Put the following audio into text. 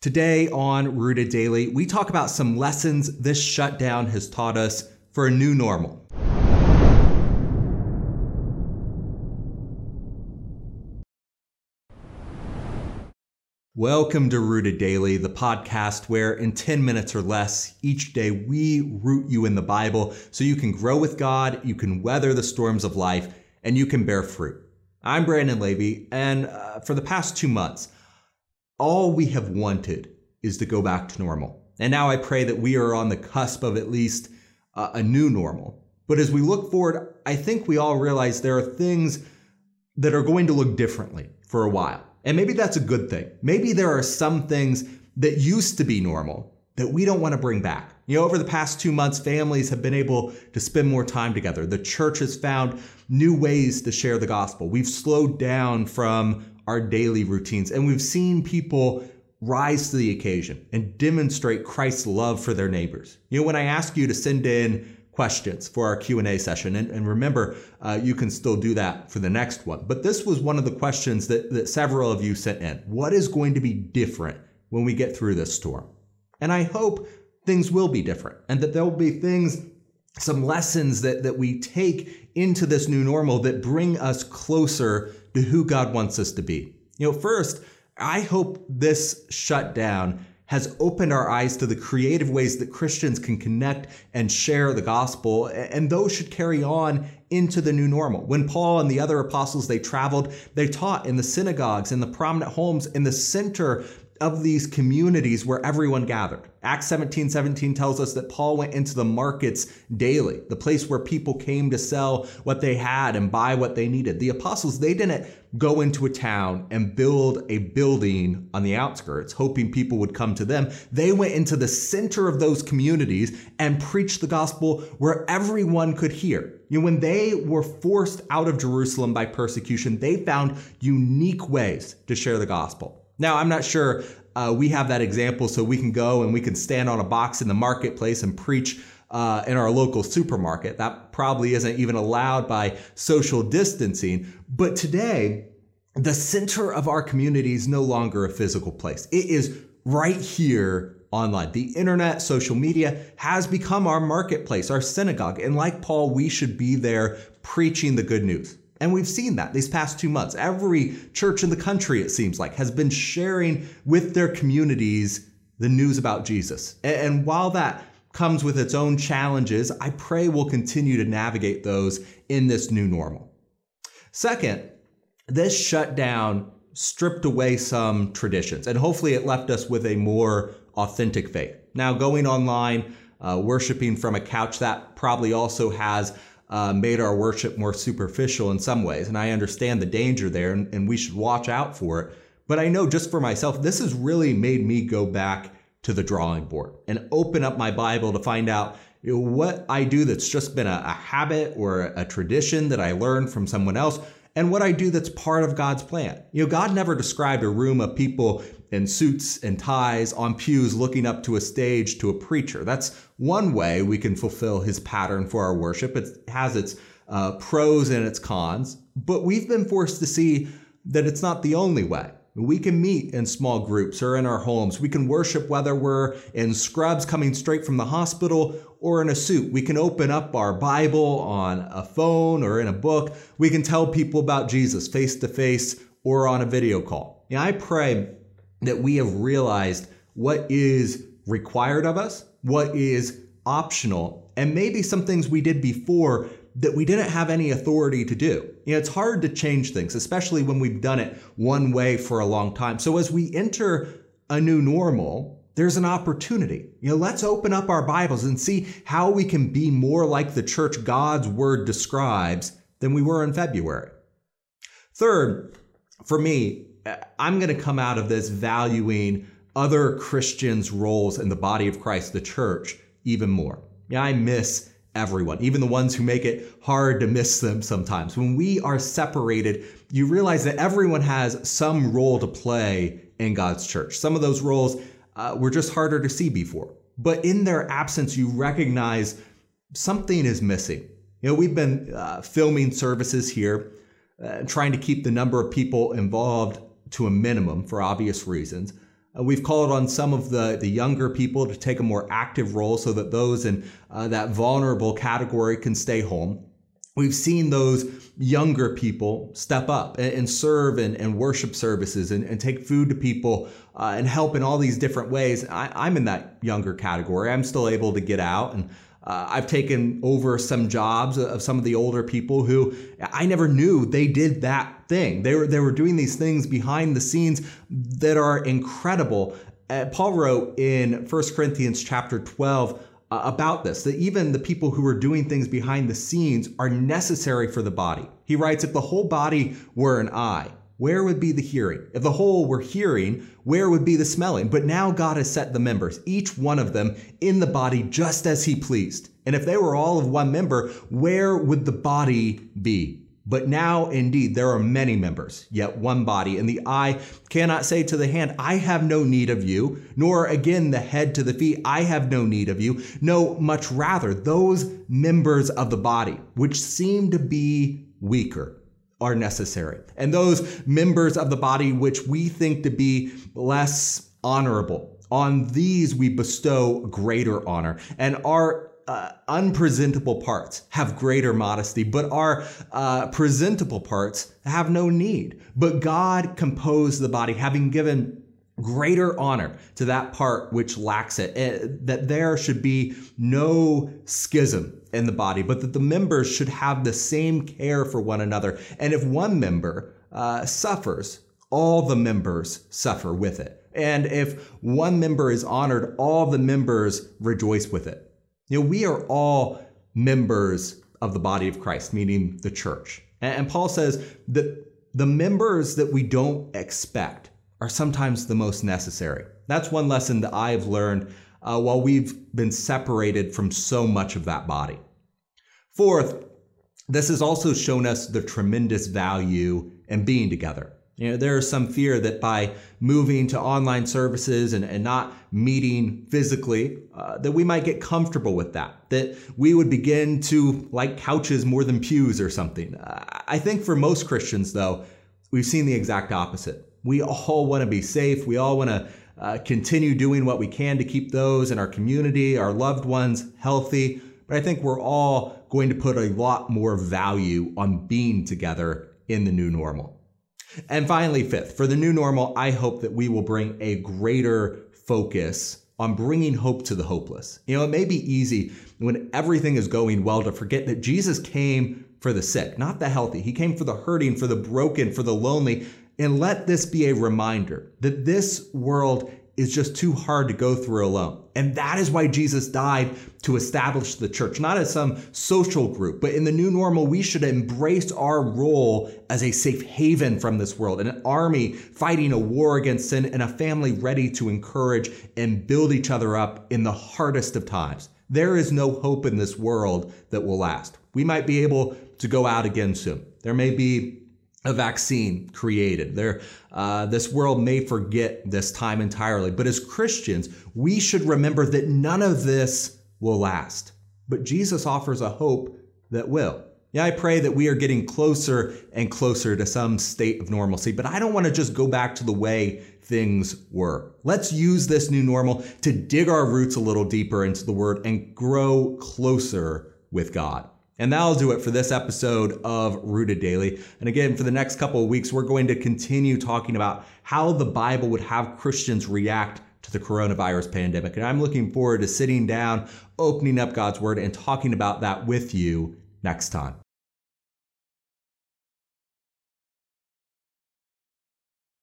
Today on Rooted Daily, we talk about some lessons this shutdown has taught us for a new normal. Welcome to Rooted Daily, the podcast where in 10 minutes or less each day we root you in the Bible so you can grow with God, you can weather the storms of life, and you can bear fruit. I'm Brandon Levy, and uh, for the past two months, all we have wanted is to go back to normal. And now I pray that we are on the cusp of at least uh, a new normal. But as we look forward, I think we all realize there are things that are going to look differently for a while. And maybe that's a good thing. Maybe there are some things that used to be normal that we don't want to bring back. You know, over the past two months, families have been able to spend more time together. The church has found new ways to share the gospel. We've slowed down from our daily routines. And we've seen people rise to the occasion and demonstrate Christ's love for their neighbors. You know, when I ask you to send in questions for our q&a session and, and remember uh, you can still do that for the next one. But this was one of the questions that, that several of you sent in. What is going to be different when we get through this storm? And i hope things will be different and that there will be things some lessons that, that we take into this new normal that bring us closer to who God wants us to be. You know, first, I hope this shutdown has opened our eyes to the creative ways that Christians can connect and share the gospel, and those should carry on into the new normal. When Paul and the other apostles they traveled, they taught in the synagogues, in the prominent homes, in the center of these communities where everyone gathered. Acts 17 17 tells us that Paul went into the markets daily, the place where people came to sell what they had and buy what they needed. The apostles, they didn't go into a town and build a building on the outskirts, hoping people would come to them. They went into the center of those communities and preached the gospel where everyone could hear. You know, when they were forced out of Jerusalem by persecution, they found unique ways to share the gospel. Now, I'm not sure uh, we have that example so we can go and we can stand on a box in the marketplace and preach uh, in our local supermarket. That probably isn't even allowed by social distancing. But today, the center of our community is no longer a physical place. It is right here online. The internet, social media has become our marketplace, our synagogue. And like Paul, we should be there preaching the good news. And we've seen that these past two months. Every church in the country, it seems like, has been sharing with their communities the news about Jesus. And while that comes with its own challenges, I pray we'll continue to navigate those in this new normal. Second, this shutdown stripped away some traditions, and hopefully it left us with a more authentic faith. Now, going online, uh, worshiping from a couch, that probably also has uh, made our worship more superficial in some ways. And I understand the danger there, and, and we should watch out for it. But I know just for myself, this has really made me go back to the drawing board and open up my Bible to find out what I do that's just been a, a habit or a tradition that I learned from someone else and what I do that's part of God's plan. You know, God never described a room of people in suits and ties on pews looking up to a stage to a preacher. That's one way we can fulfill his pattern for our worship. It has its uh, pros and its cons, but we've been forced to see that it's not the only way. We can meet in small groups or in our homes. We can worship whether we're in scrubs coming straight from the hospital or in a suit. We can open up our Bible on a phone or in a book. We can tell people about Jesus face to face or on a video call. I pray that we have realized what is required of us, what is optional, and maybe some things we did before that we didn't have any authority to do. You know, it's hard to change things, especially when we've done it one way for a long time. So as we enter a new normal, there's an opportunity. You know, let's open up our Bibles and see how we can be more like the church God's word describes than we were in February. Third, for me, I'm going to come out of this valuing other Christians' roles in the body of Christ, the church, even more. Yeah, I miss everyone, even the ones who make it hard to miss them sometimes. When we are separated, you realize that everyone has some role to play in God's church. Some of those roles uh, were just harder to see before. But in their absence, you recognize something is missing. You know, we've been uh, filming services here, uh, trying to keep the number of people involved to a minimum for obvious reasons. Uh, we've called on some of the, the younger people to take a more active role so that those in uh, that vulnerable category can stay home. We've seen those younger people step up and, and serve and, in, worship services and, and, take food to people uh, and help in all these different ways. I, am in that younger category. I'm still able to get out and uh, I've taken over some jobs of some of the older people who I never knew they did that thing. They were they were doing these things behind the scenes that are incredible. Uh, Paul wrote in 1 Corinthians chapter 12 uh, about this that even the people who are doing things behind the scenes are necessary for the body. He writes if the whole body were an eye, where would be the hearing? If the whole were hearing, where would be the smelling? But now God has set the members, each one of them, in the body just as He pleased. And if they were all of one member, where would the body be? But now, indeed, there are many members, yet one body. And the eye cannot say to the hand, I have no need of you, nor again the head to the feet, I have no need of you. No, much rather, those members of the body, which seem to be weaker, are necessary. And those members of the body which we think to be less honorable, on these we bestow greater honor. And our uh, unpresentable parts have greater modesty, but our uh, presentable parts have no need. But God composed the body, having given greater honor to that part which lacks it, eh, that there should be no schism in the body, but that the members should have the same care for one another. And if one member uh, suffers, all the members suffer with it. And if one member is honored, all the members rejoice with it. You know, we are all members of the body of Christ, meaning the church. And Paul says that the members that we don't expect are sometimes the most necessary. That's one lesson that I've learned uh, while we've been separated from so much of that body. Fourth, this has also shown us the tremendous value in being together. You know, there is some fear that by moving to online services and, and not meeting physically, uh, that we might get comfortable with that, that we would begin to like couches more than pews or something. I think for most Christians, though, we've seen the exact opposite. We all want to be safe. We all want to uh, continue doing what we can to keep those in our community, our loved ones healthy. But I think we're all going to put a lot more value on being together in the new normal. And finally, fifth, for the new normal, I hope that we will bring a greater focus on bringing hope to the hopeless. You know, it may be easy when everything is going well to forget that Jesus came for the sick, not the healthy. He came for the hurting, for the broken, for the lonely, and let this be a reminder that this world is just too hard to go through alone. And that is why Jesus died to establish the church, not as some social group, but in the new normal, we should embrace our role as a safe haven from this world, an army fighting a war against sin, and a family ready to encourage and build each other up in the hardest of times. There is no hope in this world that will last. We might be able to go out again soon. There may be a vaccine created. There, uh, this world may forget this time entirely, but as Christians, we should remember that none of this will last. But Jesus offers a hope that will. Yeah, I pray that we are getting closer and closer to some state of normalcy, but I don't want to just go back to the way things were. Let's use this new normal to dig our roots a little deeper into the Word and grow closer with God. And that'll do it for this episode of Rooted Daily. And again, for the next couple of weeks, we're going to continue talking about how the Bible would have Christians react to the coronavirus pandemic. And I'm looking forward to sitting down, opening up God's Word, and talking about that with you next time.